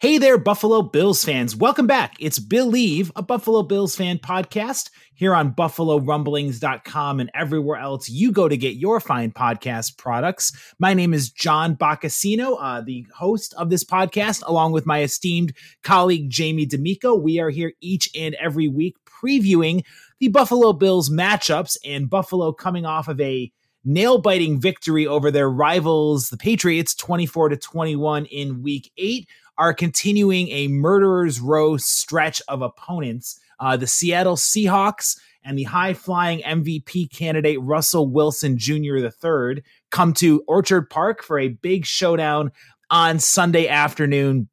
Hey there, Buffalo Bills fans. Welcome back. It's Billieve, a Buffalo Bills fan podcast here on BuffaloRumblings.com and everywhere else you go to get your fine podcast products. My name is John Boccacino, uh, the host of this podcast, along with my esteemed colleague Jamie D'Amico. We are here each and every week previewing the Buffalo Bills matchups and Buffalo coming off of a nail biting victory over their rivals, the Patriots, 24 to 21 in week eight are continuing a murderer's row stretch of opponents. Uh, the Seattle Seahawks and the high flying MVP candidate Russell Wilson Jr. III come to Orchard Park for a big showdown on Sunday afternoon.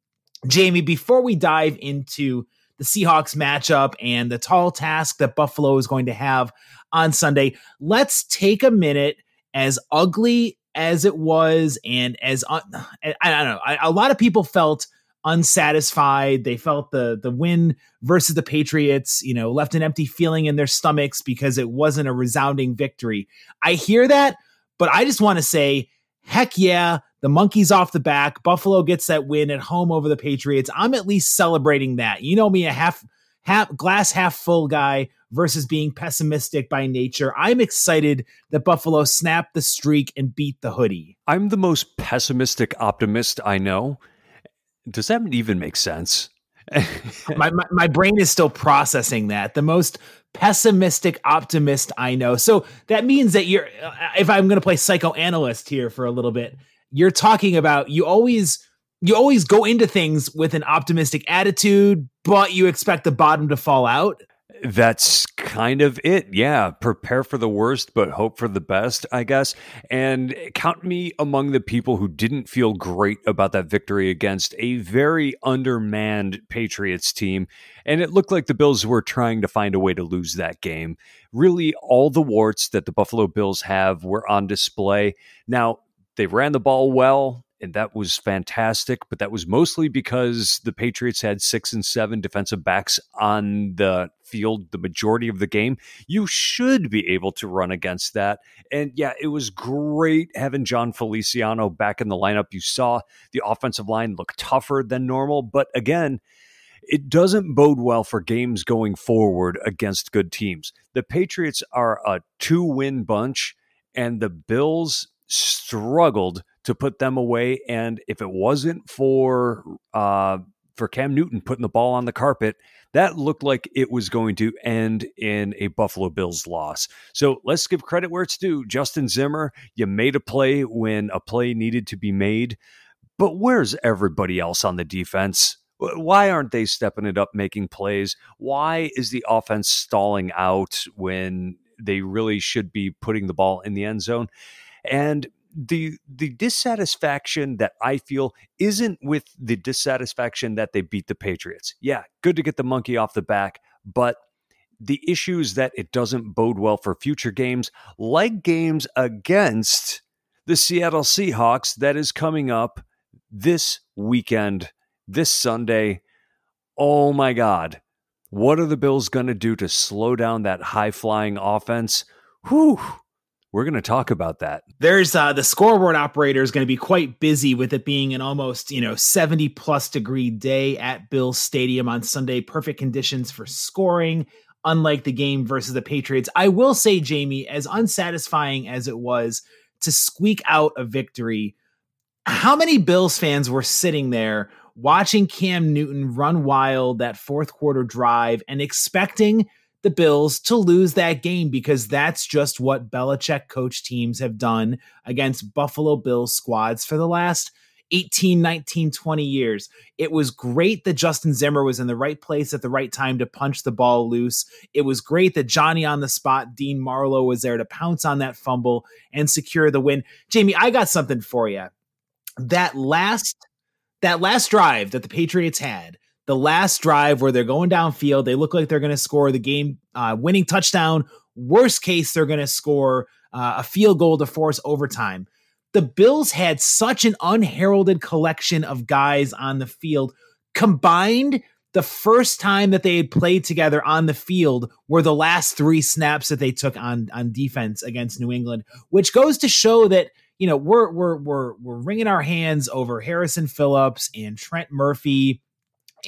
Jamie, before we dive into the Seahawks matchup and the tall task that Buffalo is going to have on Sunday, let's take a minute as ugly as it was and as I don't know, a lot of people felt unsatisfied. They felt the the win versus the Patriots, you know, left an empty feeling in their stomachs because it wasn't a resounding victory. I hear that, but I just want to say, heck yeah, the monkey's off the back. Buffalo gets that win at home over the Patriots. I'm at least celebrating that. You know me, a half half glass half full guy versus being pessimistic by nature. I'm excited that Buffalo snapped the streak and beat the hoodie. I'm the most pessimistic optimist I know does that even make sense? my, my, my brain is still processing that. The most pessimistic optimist I know. So that means that you're uh, if I'm going to play psychoanalyst here for a little bit, you're talking about you always you always go into things with an optimistic attitude, but you expect the bottom to fall out. That's kind of it. Yeah. Prepare for the worst, but hope for the best, I guess. And count me among the people who didn't feel great about that victory against a very undermanned Patriots team. And it looked like the Bills were trying to find a way to lose that game. Really, all the warts that the Buffalo Bills have were on display. Now, they ran the ball well and that was fantastic. But that was mostly because the Patriots had six and seven defensive backs on the field the majority of the game. You should be able to run against that. And yeah, it was great having Jon Feliciano back in the lineup. You saw the offensive line look tougher than normal. But again, it doesn't bode well for games going forward against good teams. The Patriots are a two win bunch, and the Bills struggled to put them away. And if it wasn't for uh, for Cam Newton putting the ball on the carpet, that looked like it was going to end in a Buffalo Bills loss. So let's give credit where it's due. Justin Zimmer, you made a play when a play needed to be made, but where's everybody else on the defense? Why aren't they stepping it up, making plays? Why is the offense stalling out when they really should be putting the ball in the end zone? And the the dissatisfaction that I feel isn't with the dissatisfaction that they beat the Patriots. Yeah, good to get the monkey off the back, but the issue is that it doesn't bode well for future games, like games against the Seattle Seahawks that is coming up this weekend, this Sunday. Oh my God. What are the Bills going to do to slow down that high flying offense? Whew. We're going to talk about that. There's uh, the scoreboard operator is going to be quite busy with it being an almost you know 70 plus degree day at Bills Stadium on Sunday. Perfect conditions for scoring, unlike the game versus the Patriots. I will say, Jamie, as unsatisfying as it was to squeak out a victory, how many Bills fans were sitting there watching Cam Newton run wild that fourth quarter drive and expecting the Bills to lose that game because that's just what Belichick coach teams have done against Buffalo Bills squads for the last 18, 19, 20 years. It was great that Justin Zimmer was in the right place at the right time to punch the ball loose. It was great that Johnny on the spot, Dean Marlowe, was there to pounce on that fumble and secure the win. Jamie, I got something for you. That last that last drive that the Patriots had the last drive where they're going downfield. They look like they're going to score the game uh, winning touchdown. Worst case, they're going to score uh, a field goal to force overtime. The Bills had such an unheralded collection of guys on the field. Combined, the first time that they had played together on the field were the last three snaps that they took on on defense against New England, which goes to show that you know we're we're we're we're wringing our hands over Harrison Phillips and Trent Murphy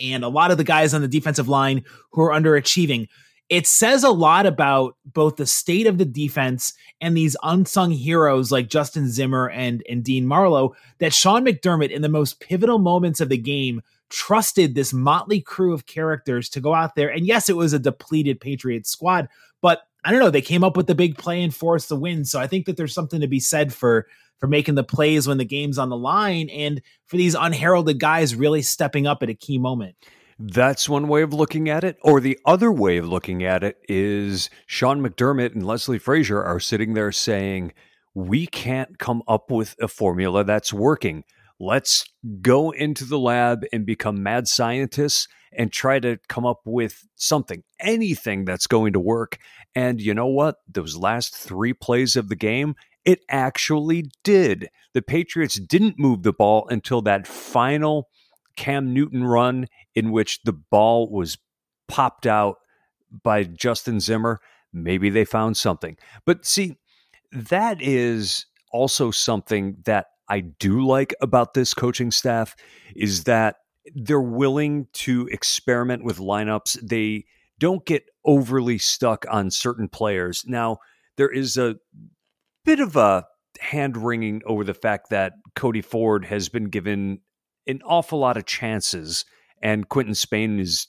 and a lot of the guys on the defensive line who are underachieving. It says a lot about both the state of the defense and these unsung heroes like Justin Zimmer and, and Dean Marlowe that Sean McDermott, in the most pivotal moments of the game, trusted this motley crew of characters to go out there. And yes, it was a depleted Patriots squad, but I don't know, they came up with the big play and forced the win. So I think that there's something to be said for for making the plays when the game's on the line and for these unheralded guys really stepping up at a key moment. That's one way of looking at it. Or the other way of looking at it is Sean McDermott and Leslie Frazier are sitting there saying, We can't come up with a formula that's working. Let's go into the lab and become mad scientists and try to come up with something, anything that's going to work. And you know what? Those last three plays of the game, it actually did. The Patriots didn't move the ball until that final Cam Newton run in which the ball was popped out by Justin Zimmer. Maybe they found something. But see, that is also something that I do like about this coaching staff is that they're willing to experiment with lineups. They don't get overly stuck on certain players. Now, there is a bit of a hand wringing over the fact that Cody Ford has been given an awful lot of chances, and Quinton Spain is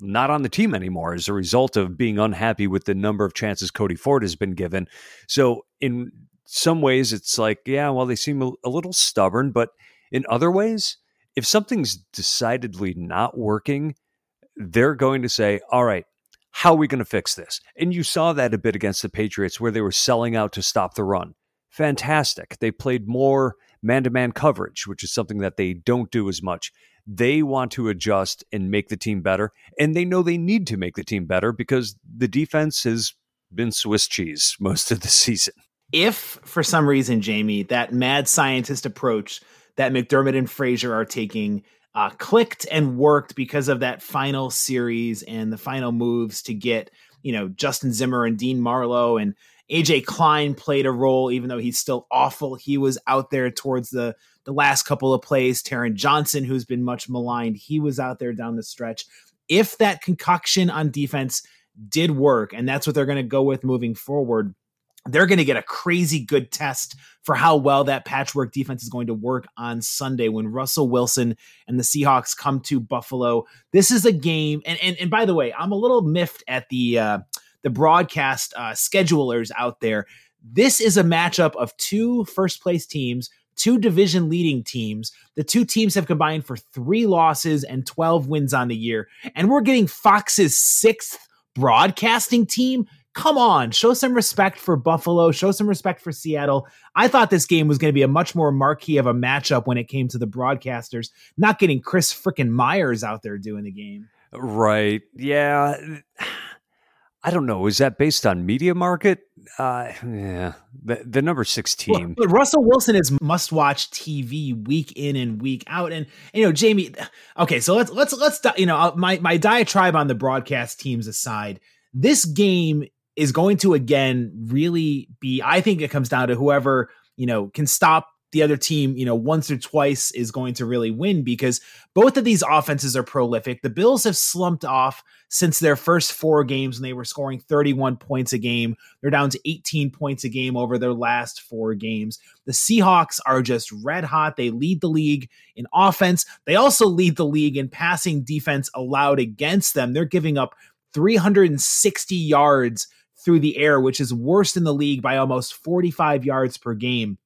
not on the team anymore as a result of being unhappy with the number of chances Cody Ford has been given. So, in some ways, it's like, yeah, well, they seem a, little stubborn, but in other ways, if something's decidedly not working, they're going to say, all right, how are we going to fix this? And you saw that a bit against the Patriots where they were selling out to stop the run. Fantastic. They played more man to man coverage, which is something that they don't do as much. They want to adjust and make the team better. And they know they need to make the team better because the defense has been Swiss cheese most of the season. If for some reason, Jamie, that mad scientist approach that McDermott and Frazier are taking uh, clicked and worked because of that final series and the final moves to get you know Justin Zimmer and Dean Marlowe and AJ Klein played a role even though he's still awful. He was out there towards the the last couple of plays. Taron Johnson, who's been much maligned, he was out there down the stretch. If that concoction on defense did work, and that's what they're going to go with moving forward, they're going to get a crazy good test for how well that patchwork defense is going to work on Sunday when Russell Wilson and the Seahawks come to Buffalo. This is a game, and and, and by the way, I'm a little miffed at the uh, the broadcast uh, schedulers out there. This is a matchup of two first place teams, two division leading teams. The two teams have combined for three losses and 12 wins on the year, and we're getting Fox's sixth broadcasting team come on, show some respect for Buffalo, show some respect for Seattle. I thought this game was going to be a much more marquee of a matchup when it came to the broadcasters, not getting Chris freaking Myers out there doing the game. Right. Yeah. I don't know. Is that based on media market? Uh, yeah, the, the number six team. Well, but Russell Wilson is must watch TV week in and week out, and you know Jamie. Okay, so let's let's let's you know my my diatribe on the broadcast teams aside, this game is going to again really be. I think it comes down to whoever you know can stop the other team, you know, once or twice is going to really win because both of these offenses are prolific. The Bills have slumped off since their first four games when they were scoring 31 points a game. They're down to 18 points a game over their last four games. The Seahawks are just red hot. They lead the league in offense. They also lead the league in passing defense allowed against them. They're giving up 360 yards through the air, which is worst in the league by almost 45 yards per game.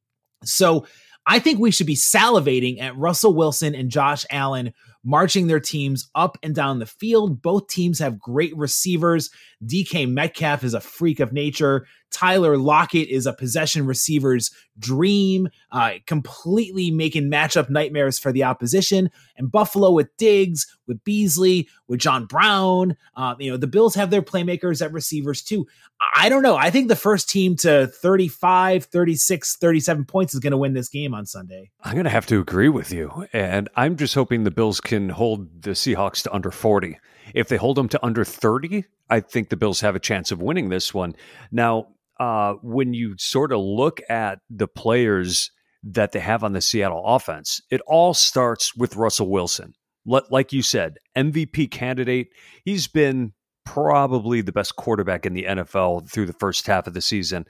So I think we should be salivating at Russell Wilson and Josh Allen marching their teams up and down the field. Both teams have great receivers. DK Metcalf is a freak of nature. Tyler Lockett is a possession receiver's dream, uh, completely making matchup nightmares for the opposition. And Buffalo with Diggs, with Beasley, with John Brown. Uh, you know, the Bills have their playmakers at receivers too. I don't know. I think the first team to 35, 36, 37 points is going to win this game on Sunday. I'm going to have to agree with you. And I'm just hoping the Bills can hold the Seahawks to under 40. If they hold them to under 30, I think the Bills have a chance of winning this one. Now, uh, when you sort of look at the players that they have on the Seattle offense, it all starts with Russell Wilson. Like you said, MVP candidate. He's been probably the best quarterback in the NFL through the first half of the season.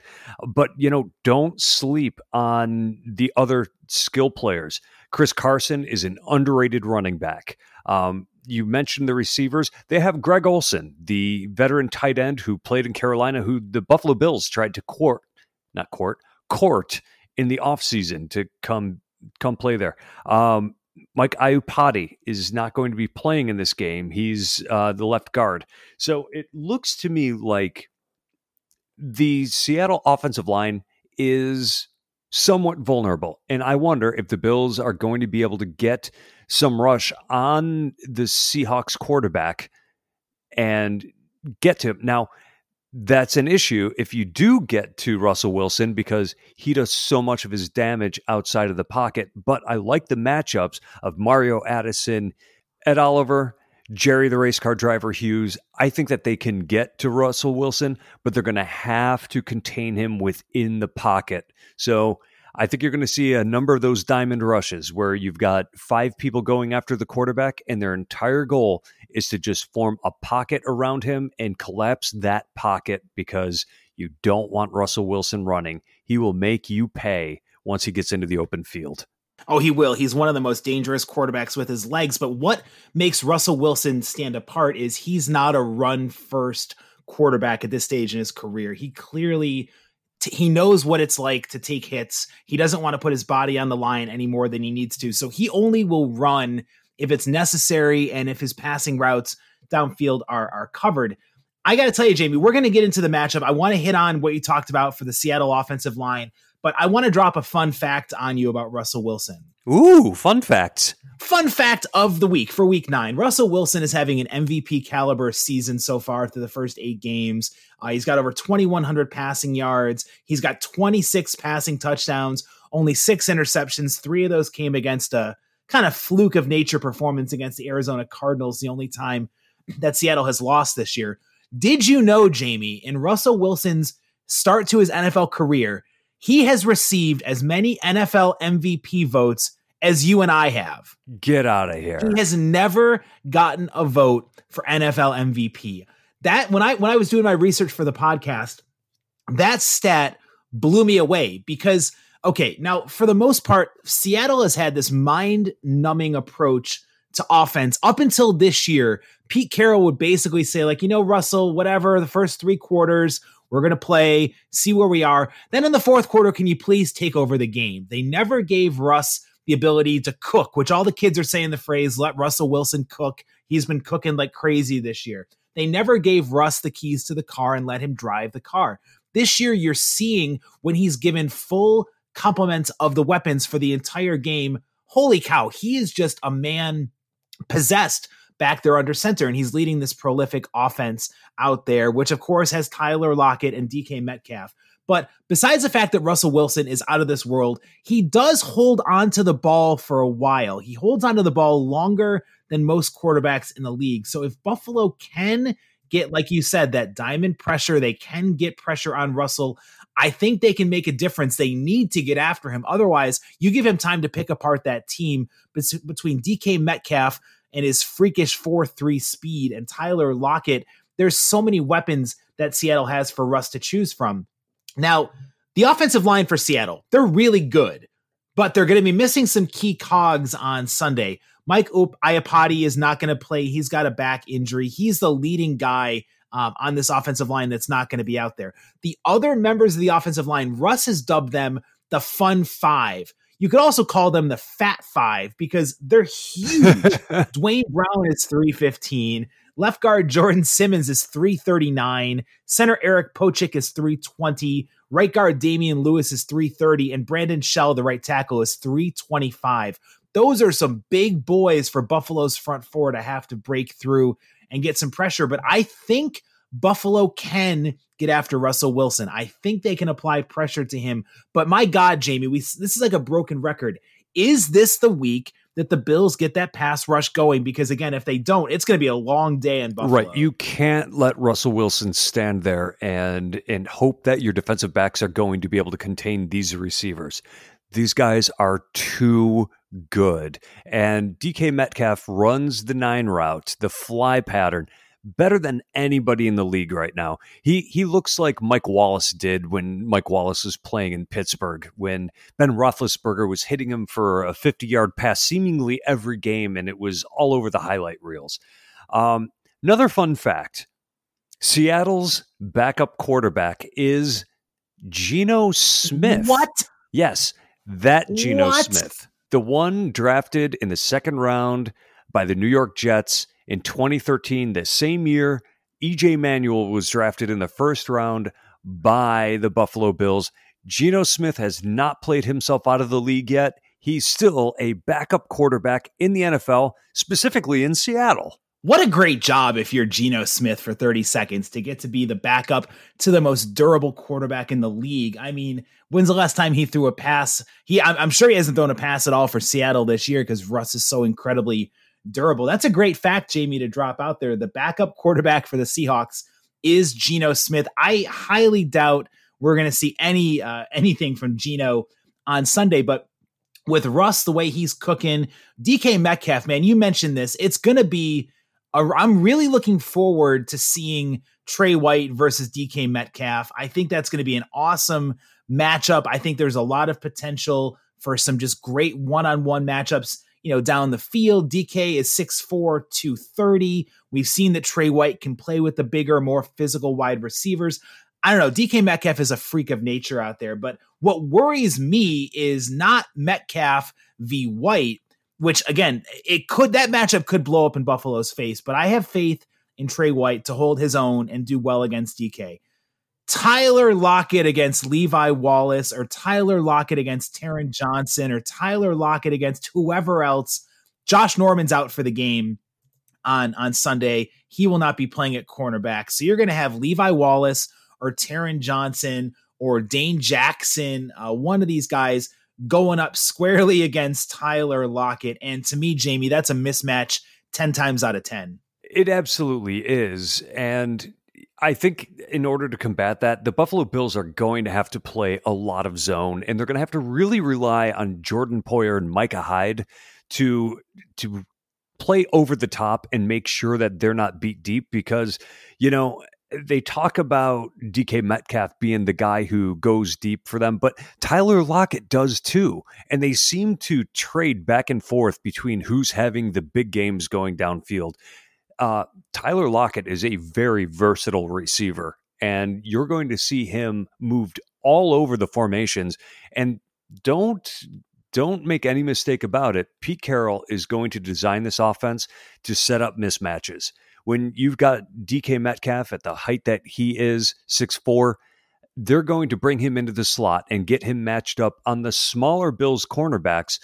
But, you know, don't sleep on the other skill players. Chris Carson is an underrated running back. Um, you mentioned the receivers. They have Greg Olsen, the veteran tight end who played in Carolina, who the Buffalo Bills tried to court, not court, court in the offseason to come come play there. Um, Mike Iupati is not going to be playing in this game. He's uh, the left guard. So it looks to me like the Seattle offensive line is somewhat vulnerable. And I wonder if the Bills are going to be able to get some rush on the Seahawks quarterback and get to him. Now, that's an issue if you do get to Russell Wilson because he does so much of his damage outside of the pocket. But I like the matchups of Mario Addison, Ed Oliver, Jerry the race car driver Hughes. I think that they can get to Russell Wilson, but they're going to have to contain him within the pocket. So I think you're going to see a number of those diamond rushes where you've got five people going after the quarterback, and their entire goal is to just form a pocket around him and collapse that pocket because you don't want Russell Wilson running. He will make you pay once he gets into the open field. Oh, he will. He's one of the most dangerous quarterbacks with his legs. But what makes Russell Wilson stand apart is he's not a run first quarterback at this stage in his career. He clearly he knows what it's like to take hits. He doesn't want to put his body on the line any more than he needs to. So he only will run if it's necessary and if his passing routes downfield are are covered. I got to tell you, Jamie, we're going to get into the matchup. I want to hit on what you talked about for the Seattle offensive line, but I want to drop a fun fact on you about Russell Wilson. Ooh, fun fact. Fun fact of the week for week nine Russell Wilson is having an MVP caliber season so far through the first eight games. Uh, he's got over 2,100 passing yards. He's got 26 passing touchdowns, only six interceptions. Three of those came against a kind of fluke of nature performance against the Arizona Cardinals, the only time that Seattle has lost this year. Did you know, Jamie, in Russell Wilson's start to his NFL career, he has received as many NFL MVP votes as you and I have. Get out of here. He has never gotten a vote for NFL MVP. That when I when I was doing my research for the podcast, that stat blew me away because okay, now for the most part, Seattle has had this mind-numbing approach to offense up until this year. Pete Carroll would basically say like, you know, Russell, whatever, the first 3 quarters we're going to play, see where we are. Then in the fourth quarter, can you please take over the game? They never gave Russ the ability to cook, which all the kids are saying the phrase, let Russell Wilson cook. He's been cooking like crazy this year. They never gave Russ the keys to the car and let him drive the car. This year, you're seeing when he's given full complements of the weapons for the entire game. Holy cow, he is just a man possessed back there under center. And he's leading this prolific offense out there, which of course has Tyler Lockett and DK Metcalf. But besides the fact that Russell Wilson is out of this world, he does hold on to the ball for a while. He holds on to the ball longer than most quarterbacks in the league. So if Buffalo can get, like you said, that diamond pressure, they can get pressure on Russell. I think they can make a difference. They need to get after him. Otherwise, you give him time to pick apart that team between DK Metcalf and his freakish 4 3 speed and Tyler Lockett. There's so many weapons that Seattle has for Russ to choose from. Now, the offensive line for Seattle, they're really good, but they're going to be missing some key cogs on Sunday. Mike Oop Iupati is not going to play. He's got a back injury. He's the leading guy um, on this offensive line that's not going to be out there. The other members of the offensive line, Russ has dubbed them the Fun Five. You could also call them the Fat Five because they're huge. Duane Brown is 315. Left guard Jordan Simmons is 339. Center Eric Pocic is 320. Right guard Damien Lewis is 330. And Brandon Shell, the right tackle, is 325. Those are some big boys for Buffalo's front four to have to break through and get some pressure. But I think Buffalo can get after Russell Wilson. I think they can apply pressure to him. But my God, Jamie, we this is like a broken record. Is this the week that the Bills get that pass rush going? Because again, if they don't, it's going to be a long day in Buffalo. Right. You can't let Russell Wilson stand there and and hope that your defensive backs are going to be able to contain these receivers. These guys are too good. And DK Metcalf runs the nine route, the fly pattern better than anybody in the league right now. He he looks like Mike Wallace did when Mike Wallace was playing in Pittsburgh when Ben Roethlisberger was hitting him for a 50 yard pass seemingly every game, and it was all over the highlight reels. Um, another fun fact: Seattle's backup quarterback is Geno Smith. What? Yes, that Geno What? Smith the one drafted in the second round by the New York Jets in 2013, the same year EJ Manuel was drafted in the first round by the Buffalo Bills. Geno Smith has not played himself out of the league yet. He's still a backup quarterback in the NFL, specifically in Seattle. What a great job if you're Geno Smith for 30 seconds to get to be the backup to the most durable quarterback in the league. I mean, when's the last time he threw a pass? He, I'm, I'm sure he hasn't thrown a pass at all for Seattle this year because Russ is so incredibly durable. That's a great fact, Jamie, to drop out there. The backup quarterback for the Seahawks is Geno Smith. I highly doubt we're going to see any uh, anything from Geno on Sunday, but with Russ the way he's cooking, DK Metcalf, man, you mentioned this. It's going to be I'm really looking forward to seeing Tre White versus DK Metcalf. I think that's going to be an awesome matchup. I think there's a lot of potential for some just great one-on-one matchups, you know, down the field. DK is 6'4, 230. We've seen that Tre White can play with the bigger, more physical wide receivers. I don't know. DK Metcalf is a freak of nature out there, but what worries me is not Metcalf v. White which again, it could that matchup could blow up in Buffalo's face, but I have faith in Tre White to hold his own and do well against DK. Tyler Lockett against Levi Wallace, or Tyler Lockett against Taron Johnson, or Tyler Lockett against whoever else. Josh Norman's out for the game on on Sunday. He will not be playing at cornerback. So you're going to have Levi Wallace or Taron Johnson or Dane Jackson, uh, one of these guys going up squarely against Tyler Lockett. And to me, Jamie, that's a mismatch 10 times out of 10. It absolutely is. And I think in order to combat that, the Buffalo Bills are going to have to play a lot of zone, and they're going to have to really rely on Jordan Poyer and Micah Hyde to to play over the top and make sure that they're not beat deep because you know they talk about DK Metcalf being the guy who goes deep for them, but Tyler Lockett does too. And they seem to trade back and forth between who's having the big games going downfield. Uh, Tyler Lockett is a very versatile receiver, and you're going to see him moved all over the formations. And don't don't make any mistake about it. Pete Carroll is going to design this offense to set up mismatches when you've got DK Metcalf at the height that he is, six four, they're going to bring him into the slot and get him matched up on the smaller Bills cornerbacks.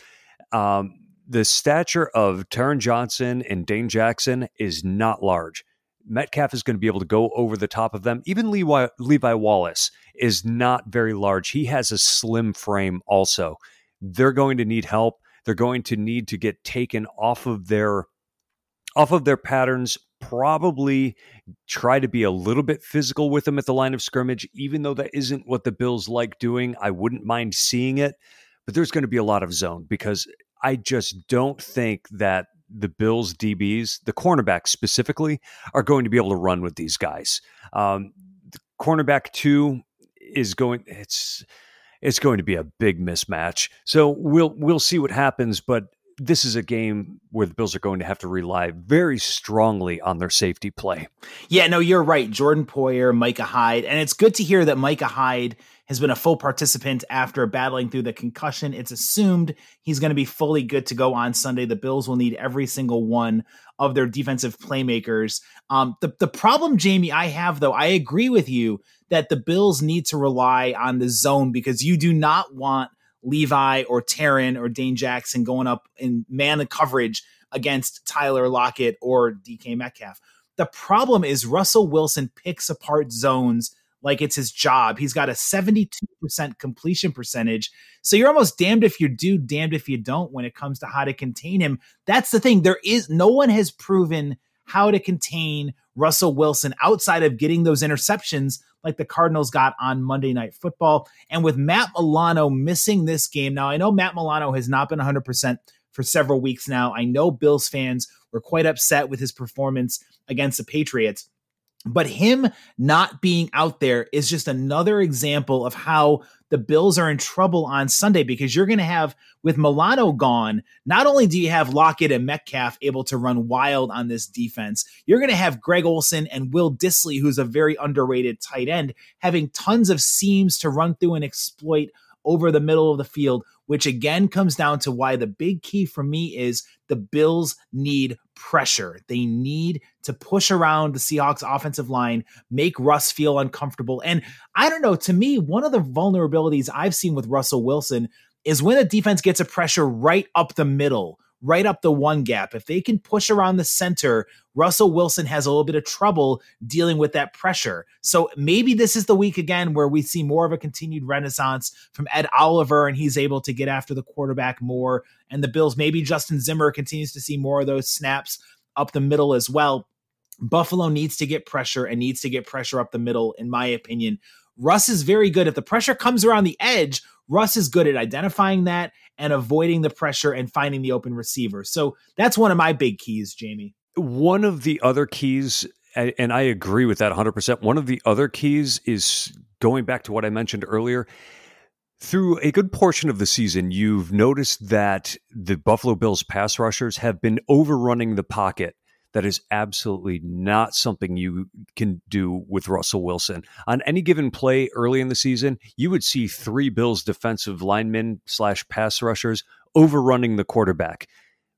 Um, the stature of Taron Johnson and Dane Jackson is not large. Metcalf is going to be able to go over the top of them. Even Levi, Levi Wallace is not very large. He has a slim frame also. They're going to need help. They're going to need to get taken off of their off of their patterns probably try to be a little bit physical with them at the line of scrimmage even though that isn't what the bills like doing i wouldn't mind seeing it but there's going to be a lot of zone because i just don't think that the bills dbs the cornerbacks specifically are going to be able to run with these guys um, the cornerback two is going it's it's going to be a big mismatch so we'll we'll see what happens but this is a game where the Bills are going to have to rely very strongly on their safety play. Yeah, no, you're right. Jordan Poyer, Micah Hyde. And it's good to hear that Micah Hyde has been a full participant after battling through the concussion. It's assumed he's going to be fully good to go on Sunday. The Bills will need every single one of their defensive playmakers. Um, the, the problem, Jamie, I have, though, I agree with you that the Bills need to rely on the zone because you do not want Levi or Taron or Dane Jackson going up in man coverage against Tyler Lockett or DK Metcalf. The problem is Russell Wilson picks apart zones like it's his job. He's got a 72% completion percentage. So you're almost damned if you do, damned if you don't when it comes to how to contain him. That's the thing. There is no one has proven how to contain Russell Wilson outside of getting those interceptions like the Cardinals got on Monday Night Football. And with Matt Milano missing this game, now I know Matt Milano has not been 100% for several weeks now. I know Bills fans were quite upset with his performance against the Patriots. But him not being out there is just another example of how the Bills are in trouble on Sunday because you're going to have, with Milano gone, not only do you have Lockett and Metcalf able to run wild on this defense, you're going to have Greg Olsen and Will Dissly, who's a very underrated tight end, having tons of seams to run through and exploit over the middle of the field, which again comes down to why the big key for me is the Bills need pressure. They need to push around the Seahawks offensive line, make Russ feel uncomfortable. And I don't know, to me, one of the vulnerabilities I've seen with Russell Wilson is when a defense gets a pressure right up the middle right up the one gap. If they can push around the center, Russell Wilson has a little bit of trouble dealing with that pressure. So maybe this is the week again where we see more of a continued renaissance from Ed Oliver and he's able to get after the quarterback more. And the Bills, maybe Justin Zimmer continues to see more of those snaps up the middle as well. Buffalo needs to get pressure and needs to get pressure up the middle, in my opinion. Russ is very good. If the pressure comes around the edge, Russ is good at identifying that and avoiding the pressure and finding the open receiver. So that's one of my big keys, Jamie. One of the other keys, and I agree with that 100%. One of the other keys is going back to what I mentioned earlier. Through a good portion of the season, you've noticed that the Buffalo Bills pass rushers have been overrunning the pocket that is absolutely not something you can do with Russell Wilson. On any given play early in the season, you would see three Bills defensive linemen slash pass rushers overrunning the quarterback.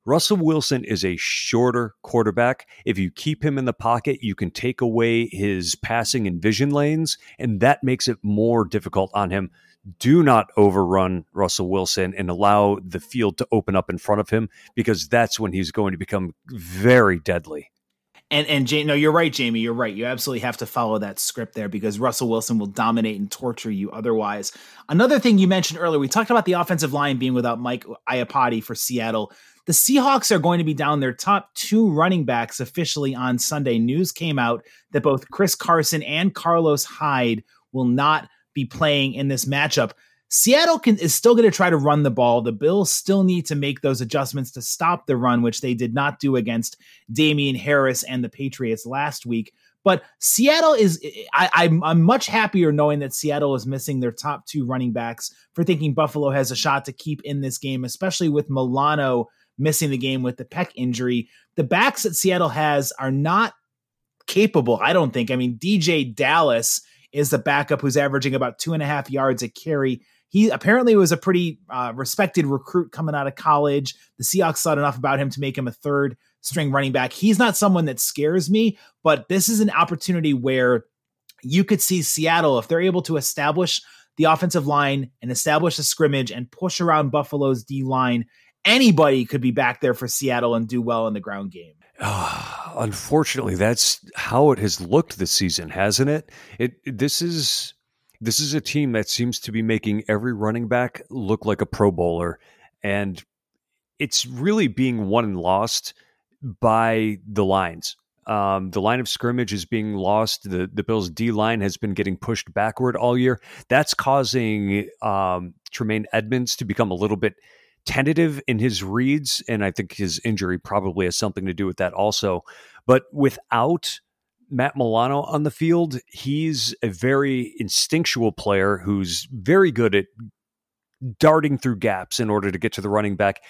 Russell Wilson is a shorter quarterback. If you keep him in the pocket, you can take away his passing and vision lanes, and that makes it more difficult on him do not overrun Russell Wilson and allow the field to open up in front of him because that's when he's going to become very deadly. And and Jay, no, you're right, Jamie. You're right. You absolutely have to follow that script there because Russell Wilson will dominate and torture you otherwise. Another thing you mentioned earlier, we talked about the offensive line being without Mike Iupati for Seattle. The Seahawks are going to be down their top two running backs officially on Sunday. News came out that both Chris Carson and Carlos Hyde will not be playing in this matchup. Seattle can, is still going to try to run the ball. The Bills still need to make those adjustments to stop the run, which they did not do against Damien Harris and the Patriots last week. But Seattle is, I, I'm, I'm much happier knowing that Seattle is missing their top two running backs for thinking Buffalo has a shot to keep in this game, especially with Milano missing the game with the pec injury. The backs that Seattle has are not capable, I don't think. I mean, DeeJay Dallas is the backup who's averaging about two and a half yards a carry. He apparently was a pretty uh, respected recruit coming out of college. The Seahawks thought enough about him to make him a third string running back. He's not someone that scares me, but this is an opportunity where you could see Seattle, if they're able to establish the offensive line and establish a scrimmage and push around Buffalo's D line anybody could be back there for Seattle and do well in the ground game. Uh, unfortunately, that's how it has looked this season, hasn't it? It this is this is a team that seems to be making every running back look like a Pro Bowler, and it's really being won and lost by the lines. Um, the line of scrimmage is being lost. The the Bills D line has been getting pushed backward all year. That's causing um, Tremaine Edmunds to become a little bit tentative in his reads, and I think his injury probably has something to do with that also. But without Matt Milano on the field, he's a very instinctual player who's very good at darting through gaps in order to get to the running back.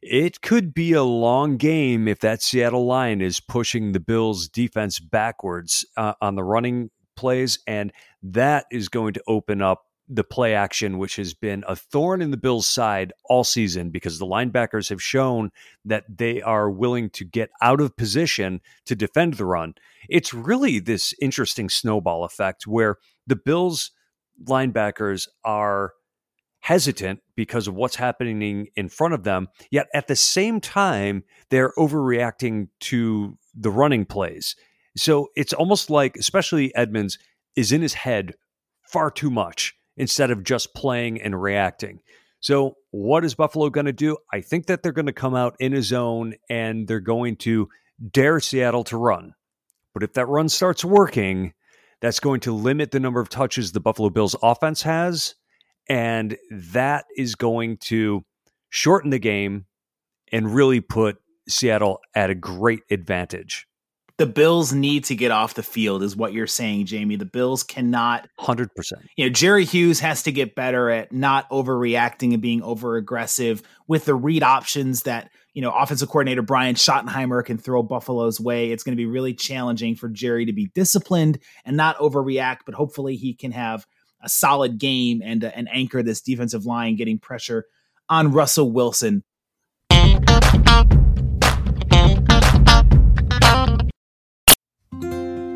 It could be a long game if that Seattle line is pushing the Bills' defense backwards uh, on the running plays, and that is going to open up the play action, which has been a thorn in the Bills' side all season because the linebackers have shown that they are willing to get out of position to defend the run. It's really this interesting snowball effect where the Bills' linebackers are hesitant because of what's happening in front of them, yet at the same time, they're overreacting to the running plays. So it's almost like, especially Edmunds, is in his head far too much instead of just playing and reacting. So, what is Buffalo going to do? I think that they're going to come out in a zone and they're going to dare Seattle to run. But if that run starts working, that's going to limit the number of touches the Buffalo Bills offense has. And that is going to shorten the game and really put Seattle at a great advantage the Bills need to get off the field, is what you're saying, Jamie. The Bills cannot. 100%. You know, Jerry Hughes has to get better at not overreacting and being over aggressive with the read options that, you know, offensive coordinator Brian Schottenheimer can throw Buffalo's way. It's going to be really challenging for Jerry to be disciplined and not overreact, but hopefully he can have a solid game and, uh, and anchor this defensive line getting pressure on Russell Wilson.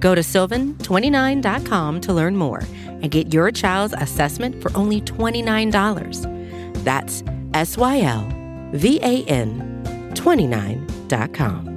Go to sylvan29.com to learn more and get your child's assessment for only $29. That's S Y L V A N 29.com.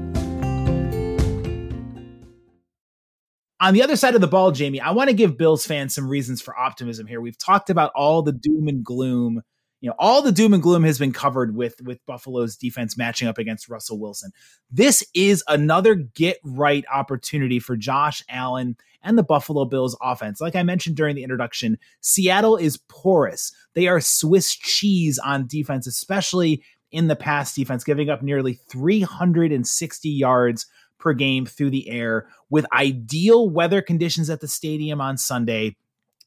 On the other side of the ball, Jamie, I want to give Bills fans some reasons for optimism here. We've talked about all the doom and gloom you know all the doom and gloom has been covered with with buffalo's defense matching up against russell wilson. This is another get right opportunity for josh allen and the buffalo bills offense. Like i mentioned during the introduction seattle is porous. They are swiss cheese on defense especially in the pass defense giving up nearly 360 yards per game through the air with ideal weather conditions at the stadium on sunday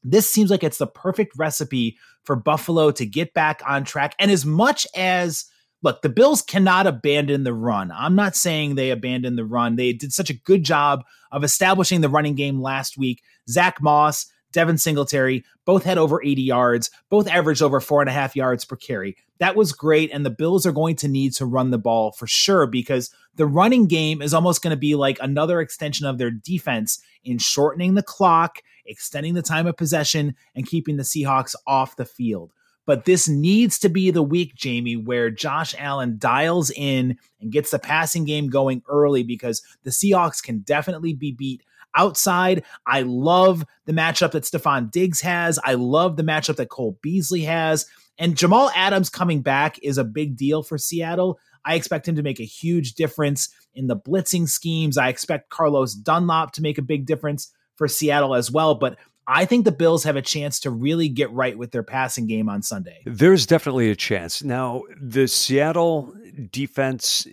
this seems like it's the perfect recipe for Buffalo to get back on track. And as much as look, the Bills cannot abandon the run. I'm not saying they abandoned the run. They did such a good job of establishing the running game last week. Zach Moss, Devin Singletary, both had over 80 yards, both averaged over four and a half yards per carry. That was great. And the Bills are going to need to run the ball for sure because the running game is almost going to be like another extension of their defense in shortening the clock extending the time of possession, and keeping the Seahawks off the field. But this needs to be the week, Jamie, where Josh Allen dials in and gets the passing game going early because the Seahawks can definitely be beat outside. I love the matchup that Stefon Diggs has. I love the matchup that Cole Beasley has. And Jamal Adams coming back is a big deal for Seattle. I expect him to make a huge difference in the blitzing schemes. I expect Carlos Dunlap to make a big difference for Seattle as well. But I think the Bills have a chance to really get right with their passing game on Sunday. There's definitely a chance. Now, the Seattle defense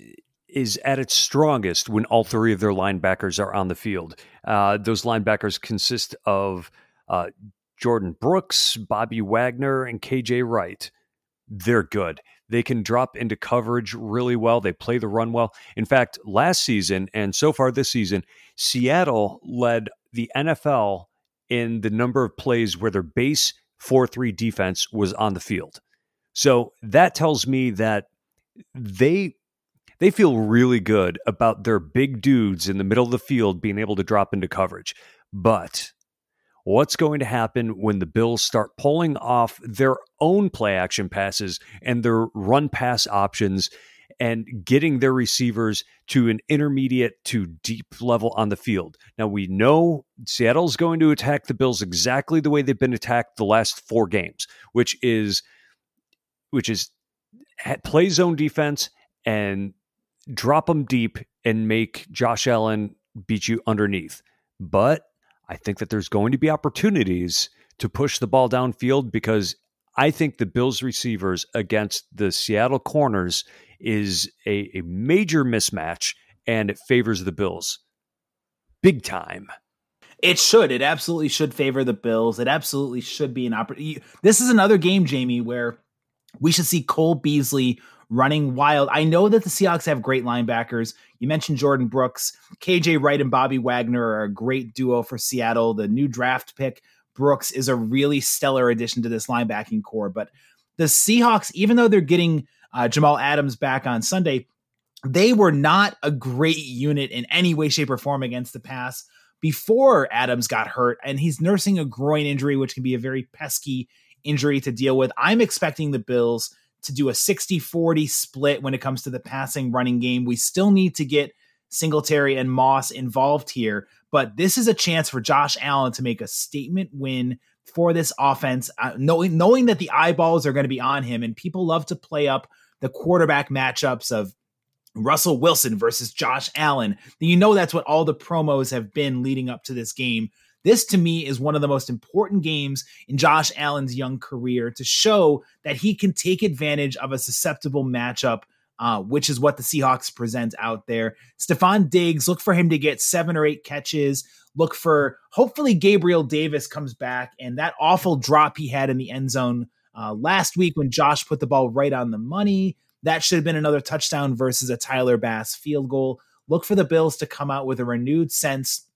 is at its strongest when all three of their linebackers are on the field. Uh, those linebackers consist of uh, Jordyn Brooks, Bobby Wagner, and KJ Wright. They're good. They can drop into coverage really well. They play the run well. In fact, last season and so far this season, Seattle led the NFL in the number of plays where their base 4 3 defense was on the field. So that tells me that they they feel really good about their big dudes in the middle of the field being able to drop into coverage. But what's going to happen when the Bills start pulling off their own play action passes and their run pass options and getting their receivers to an intermediate to deep level on the field. Now we know Seattle's going to attack the Bills exactly the way they've been attacked the last 4 games, which is which is play zone defense and drop them deep and make Josh Allen beat you underneath. But I think that there's going to be opportunities to push the ball downfield because I think the Bills receivers against the Seattle corners is a, a major mismatch and it favors the Bills big time. It should. It absolutely should favor the Bills. It absolutely should be an opportunity. This is another game, Jamie, where we should see Cole Beasley running wild. I know that the Seahawks have great linebackers. You mentioned Jordyn Brooks, KJ Wright, and Bobby Wagner are a great duo for Seattle. The new draft pick, Brooks, is a really stellar addition to this linebacking corps. But the Seahawks, even though they're getting uh, Jamal Adams back on Sunday, they were not a great unit in any way, shape, or form against the pass before Adams got hurt. And he's nursing a groin injury, which can be a very pesky injury to deal with. I'm expecting the Bills to do a 60 40 split when it comes to the passing running game. We still need to get Singletary and Moss involved here, but this is a chance for Josh Allen to make a statement win for this offense, uh, knowing knowing that the eyeballs are going to be on him, and people love to play up the quarterback matchups of Russell Wilson versus Josh Allen. You know that's what all the promos have been leading up to this game. This to me is one of the most important games in Josh Allen's young career to show that he can take advantage of a susceptible matchup uh, which is what the Seahawks present out there. Stefon Diggs, look for him to get seven or eight catches. Look for hopefully Gabriel Davis comes back and that awful drop he had in the end zone uh, last week when Josh put the ball right on the money. That should have been another touchdown versus a Tyler Bass field goal. Look for the Bills to come out with a renewed sense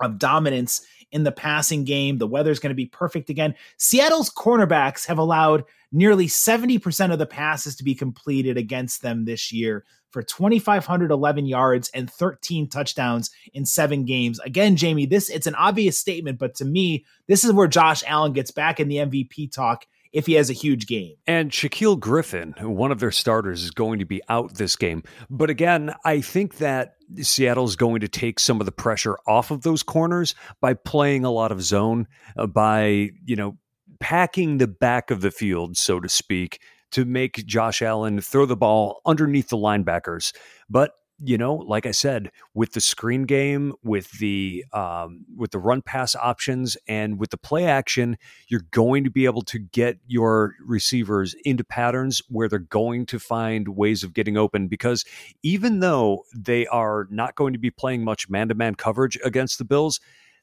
of dominance in the passing game. The weather's going to be perfect again. Seattle's cornerbacks have allowed nearly 70% of the passes to be completed against them this year for 2,511 yards and 13 touchdowns in seven games. Again, Jamie, this it's an obvious statement, but to me, this is where Josh Allen gets back in the MVP talk if he has a huge game. And Shaquill Griffin, one of their starters, is going to be out this game. But again, I think that Seattle's going to take some of the pressure off of those corners by playing a lot of zone, uh, by, you know, packing the back of the field, so to speak, to make Josh Allen throw the ball underneath the linebackers. But you know, like I said, with the screen game, with the um, with the run pass options, and with the play action, you're going to be able to get your receivers into patterns where they're going to find ways of getting open. Because even though they are not going to be playing much man to man coverage against the Bills,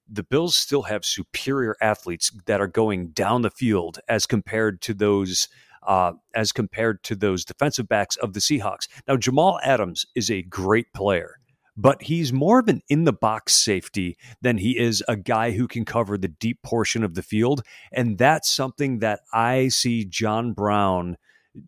the Bills still have superior athletes that are going down the field as compared to those uh, as compared to those defensive backs of the Seahawks. Now, Jamal Adams is a great player, but he's more of an in the box safety than he is a guy who can cover the deep portion of the field. And that's something that I see John Brown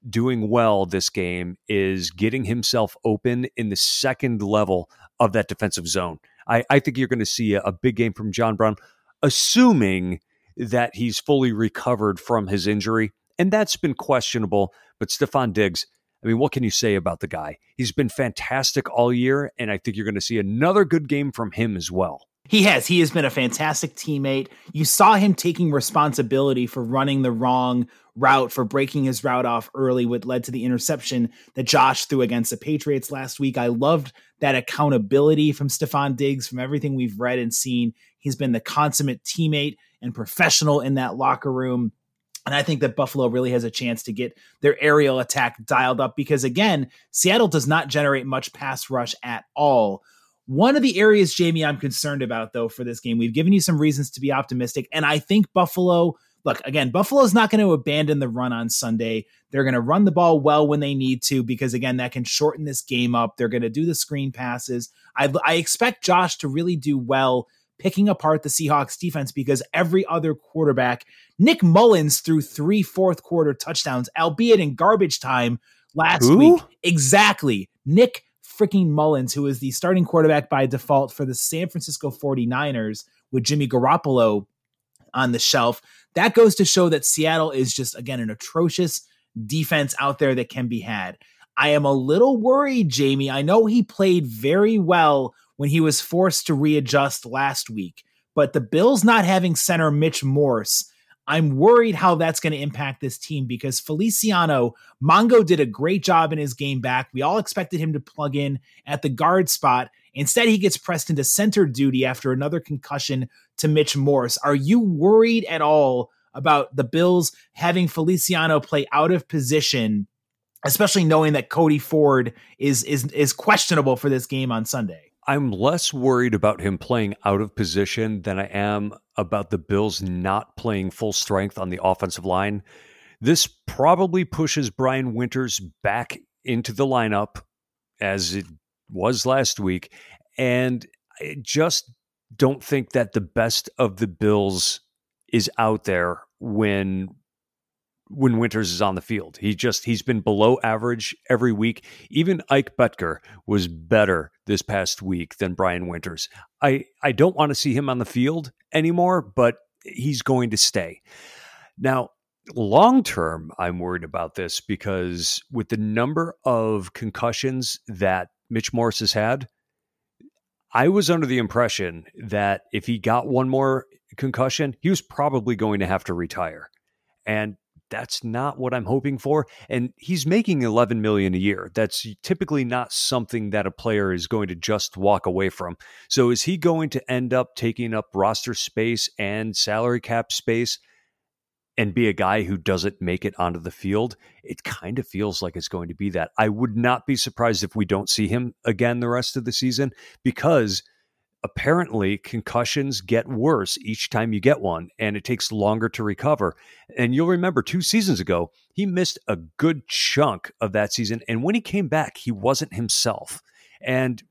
doing well this game is getting himself open in the second level of that defensive zone. I, I think you're going to see a, a big game from John Brown, assuming that he's fully recovered from his injury and that's been questionable. But Stefon Diggs, I mean, what can you say about the guy? He's been fantastic all year, and I think you're going to see another good game from him as well. He has. He has been a fantastic teammate. You saw him taking responsibility for running the wrong route, for breaking his route off early, what led to the interception that Josh threw against the Patriots last week. I loved that accountability from Stefon Diggs, from everything we've read and seen. He's been the consummate teammate and professional in that locker room. And I think that Buffalo really has a chance to get their aerial attack dialed up because, again, Seattle does not generate much pass rush at all. One of the areas, Jamie, I'm concerned about, though, for this game, we've given you some reasons to be optimistic. And I think Buffalo, look, again, Buffalo's not going to abandon the run on Sunday. They're going to run the ball well when they need to, because, again, that can shorten this game up. They're going to do the screen passes. I, I expect Josh to really do well picking apart the Seahawks defense because every other quarterback, Nick Mullens threw three fourth quarter touchdowns, albeit in garbage time last Who? week. Exactly. Nick freaking Mullens, who is the starting quarterback by default for the San Francisco 49ers with Jimmy Garoppolo on the shelf. That goes to show that Seattle is just, again, an atrocious defense out there that can be had. I am a little worried, Jamie. I know he played very well when he was forced to readjust last week. But the Bills not having center Mitch Morse, I'm worried how that's going to impact this team because Feliciano, Mongo did a great job in his game back. We all expected him to plug in at the guard spot. Instead, he gets pressed into center duty after another concussion to Mitch Morse. Are you worried at all about the Bills having Feliciano play out of position, especially knowing that Cody Ford is is is questionable for this game on Sunday? I'm less worried about him playing out of position than I am about the Bills not playing full strength on the offensive line. This probably pushes Brian Winters back into the lineup as it was last week. And I just don't think that the best of the Bills is out there when when Winters is on the field. He just he's been below average every week. Even Ike Boettger was better this past week than Brian Winters. I I don't want to see him on the field anymore, but he's going to stay. Now, long term, I'm worried about this because with the number of concussions that Mitch Morris has had, I was under the impression that if he got one more concussion, he was probably going to have to retire. And that's not what I'm hoping for. And he's making 11 million a year. That's typically not something that a player is going to just walk away from. So is he going to end up taking up roster space and salary cap space and be a guy who doesn't make it onto the field? It kind of feels like it's going to be that. I would not be surprised if we don't see him again the rest of the season because apparently concussions get worse each time you get one and it takes longer to recover. And you'll remember two seasons ago, he missed a good chunk of that season. And when he came back, he wasn't himself. And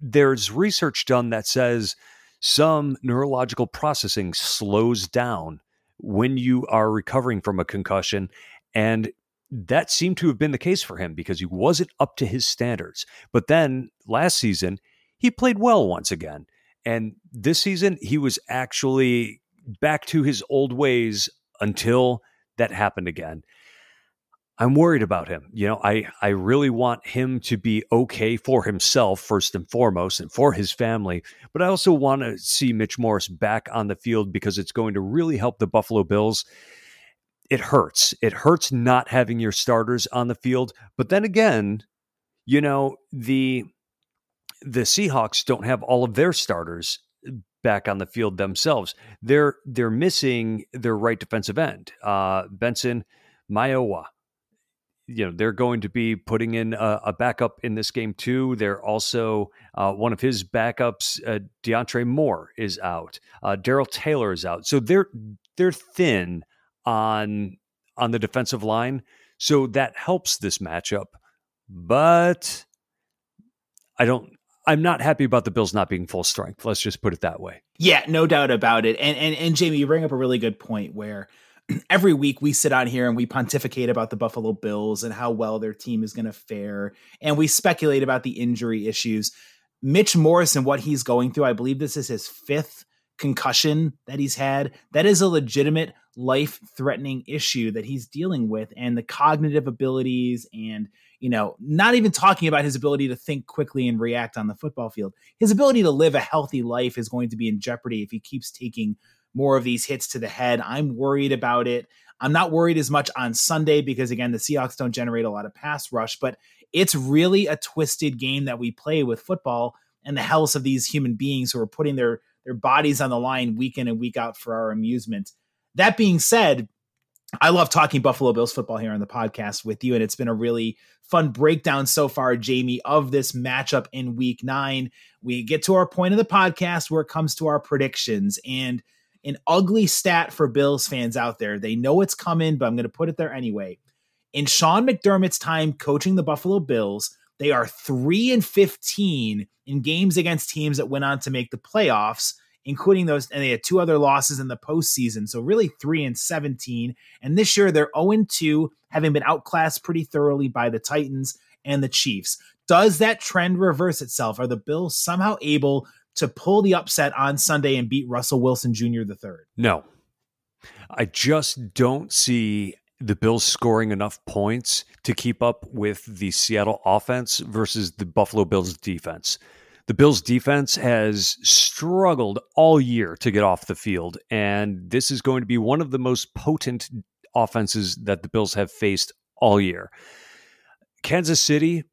there's research done that says some neurological processing slows down when you are recovering from a concussion. And that seemed to have been the case for him because he wasn't up to his standards. But then last season, he played well once again. And this season, he was actually back to his old ways until that happened again. I'm worried about him. You know, I, I really want him to be okay for himself, first and foremost, and for his family. But I also want to see Mitch Morris back on the field because it's going to really help the Buffalo Bills. It hurts. It hurts not having your starters on the field. But then again, you know, the the Seahawks don't have all of their starters back on the field themselves. They're they're missing their right defensive end, uh, Benson Mayowa. You know they're going to be putting in a, a backup in this game too. They're also uh, one of his backups, uh, DeAndre Moore, is out. Uh, Darrell Taylor is out. So they're they're thin on on the defensive line. So that helps this matchup, but I don't I'm not happy about the Bills not being full strength. Let's just put it that way. Yeah, no doubt about it. And and and Jamie, you bring up a really good point where every week we sit on here and we pontificate about the Buffalo Bills and how well their team is going to fare, and we speculate about the injury issues. Mitch Morris and what he's going through, I believe this is his fifth concussion that he's had. That is a legitimate life threatening issue that he's dealing with. And the cognitive abilities and, you know, not even talking about his ability to think quickly and react on the football field, his ability to live a healthy life is going to be in jeopardy if he keeps taking more of these hits to the head. I'm worried about it. I'm not worried as much on Sunday because, again, the Seahawks don't generate a lot of pass rush, but it's really a twisted game that we play with football and the health of these human beings who are putting their their bodies on the line week in and week out for our amusement. That being said, I love talking Buffalo Bills football here on the podcast with you, and it's been a really fun breakdown so far, Jamie, of this matchup in week nine. We get to our point of the podcast where it comes to our predictions and an ugly stat for Bills fans out there. They know it's coming, but I'm going to put it there anyway. In Sean McDermott's time coaching the Buffalo Bills, they are 3 and 15 in games against teams that went on to make the playoffs, including those, and they had two other losses in the postseason. So really 3 and 17. And this year they're 0 2, having been outclassed pretty thoroughly by the Titans and the Chiefs. Does that trend reverse itself? Are the Bills somehow able to pull the upset on Sunday and beat Russell Wilson Jr. the third? No. I just don't see the Bills scoring enough points to keep up with the Seattle offense versus the Buffalo Bills defense. The Bills defense has struggled all year to get off the field, and this is going to be one of the most potent offenses that the Bills have faced all year. Kansas City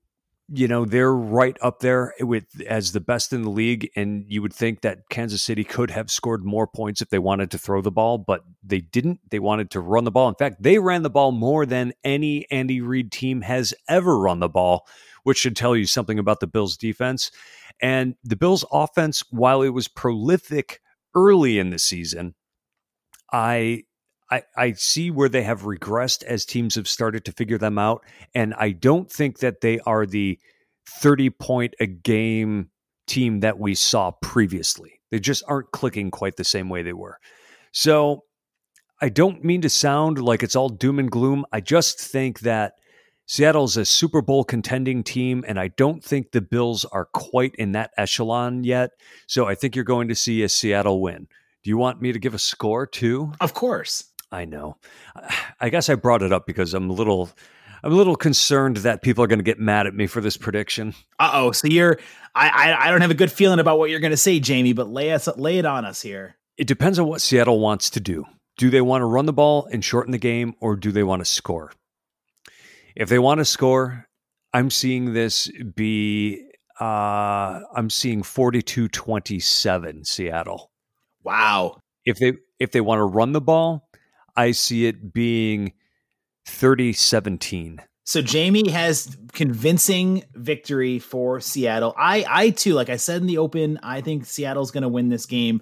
you know they're right up there with as the best in the league and you would think that Kansas City could have scored more points if they wanted to throw the ball but they didn't. They wanted to run the ball. In fact they ran the ball more than any Andy Reid team has ever run the ball which should tell you something about the Bills defense and the Bills offense while it was prolific early in the season I I, I see where they have regressed as teams have started to figure them out. And I don't think that they are the 30 point a game team that we saw previously. They just aren't clicking quite the same way they were. So I don't mean to sound like it's all doom and gloom. I just think that Seattle's a Super Bowl contending team, and I don't think the Bills are quite in that echelon yet. So I think you're going to see a Seattle win. Do you want me to give a score too? Of course. I know. I guess I brought it up because I'm a little I'm a little concerned that people are going to get mad at me for this prediction. Uh oh. So you're I, I, I don't have a good feeling about what you're going to say, Jamie. But lay us lay it on us here. It depends on what Seattle wants to do. Do they want to run the ball and shorten the game, or do they want to score? If they want to score, I'm seeing this be. Uh, I'm seeing 42-27 Seattle. Wow. If they if they want to run the ball, I see it being 30 17. So Jamie has convincing victory for Seattle. I I too, like I said in the open, I think Seattle's going to win this game.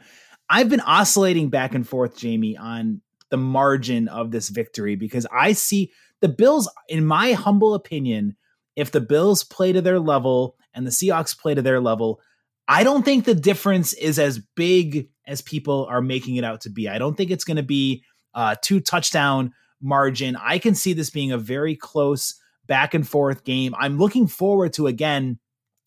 I've been oscillating back and forth, Jamie, on the margin of this victory because I see the Bills, in my humble opinion, if the Bills play to their level and the Seahawks play to their level, I don't think the difference is as big as people are making it out to be. I don't think it's going to be uh, two touchdown margin. I can see this being a very close back and forth game. I'm looking forward to again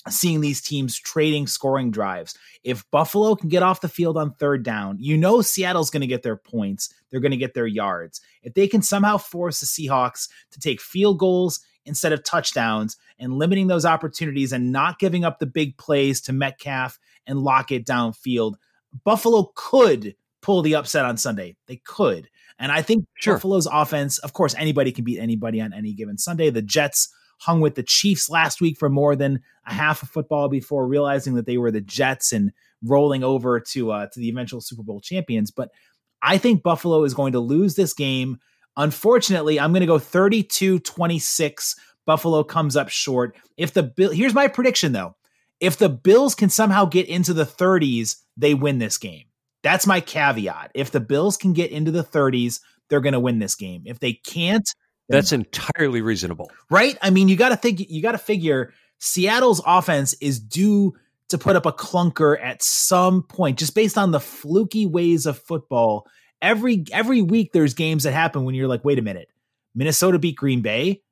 seeing these teams trading scoring drives. If Buffalo can get off the field on third down, you know Seattle's going to get their points. They're going to get their yards. If they can somehow force the Seahawks to take field goals instead of touchdowns and limiting those opportunities and not giving up the big plays to Metcalf and Lockett downfield, Buffalo could pull the upset on Sunday. They could. And I think sure. Buffalo's offense, of course, anybody can beat anybody on any given Sunday. The Jets hung with the Chiefs last week for more than a half of football before realizing that they were the Jets and rolling over to uh, to the eventual Super Bowl champions. But I think Buffalo is going to lose this game. Unfortunately, I'm going to go 32 26. Buffalo comes up short. If the Bill, here's my prediction though. If the Bills can somehow get into the 30s, they win this game. That's my caveat. If the Bills can get into the 30s, they're going to win this game. If they can't, that's entirely reasonable. Right? I mean, you got to think you got to figure Seattle's offense is due to put up a clunker at some point just based on the fluky ways of football. Every every week there's games that happen when you're like, "Wait a minute. Minnesota beat Green Bay?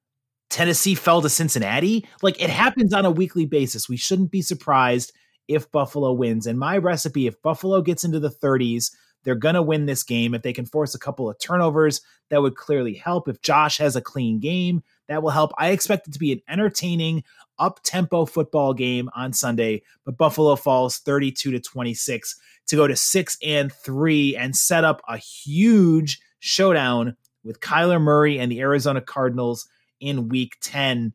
Tennessee fell to Cincinnati?" Like it happens on a weekly basis. We shouldn't be surprised if Buffalo wins. And my recipe, if Buffalo gets into the 30s, they're going to win this game. If they can force a couple of turnovers, that would clearly help. If Josh has a clean game, that will help. I expect it to be an entertaining, up tempo football game on Sunday, but Buffalo falls 32 to 26 to go to 6 and 3 and set up a huge showdown with Kyler Murray and the Arizona Cardinals in week 10.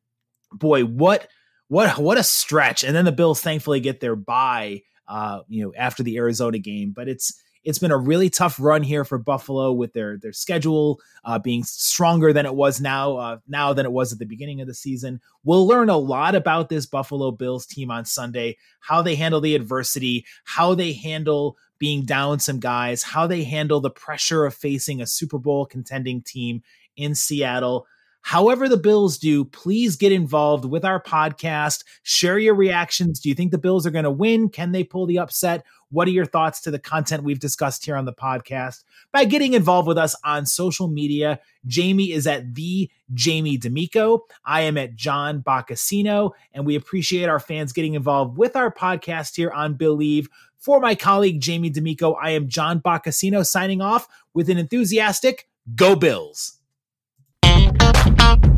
Boy, what what what a stretch. And then the Bills thankfully get their bye uh, you know, after the Arizona game, but it's it's been a really tough run here for Buffalo with their their schedule uh, being stronger than it was now uh, now than it was at the beginning of the season. We'll learn a lot about this Buffalo Bills team on Sunday, how they handle the adversity, how they handle being down some guys, how they handle the pressure of facing a Super Bowl contending team in Seattle. However, the Bills do, please get involved with our podcast. Share your reactions. Do you think the Bills are going to win? Can they pull the upset? What are your thoughts to the content we've discussed here on the podcast? By getting involved with us on social media, Jamie is at the Jamie D'Amico. I am at John Boccacino, and we appreciate our fans getting involved with our podcast here on Billieve. For my colleague Jamie D'Amico, I am John Boccacino signing off with an enthusiastic Go Bills. Thank you.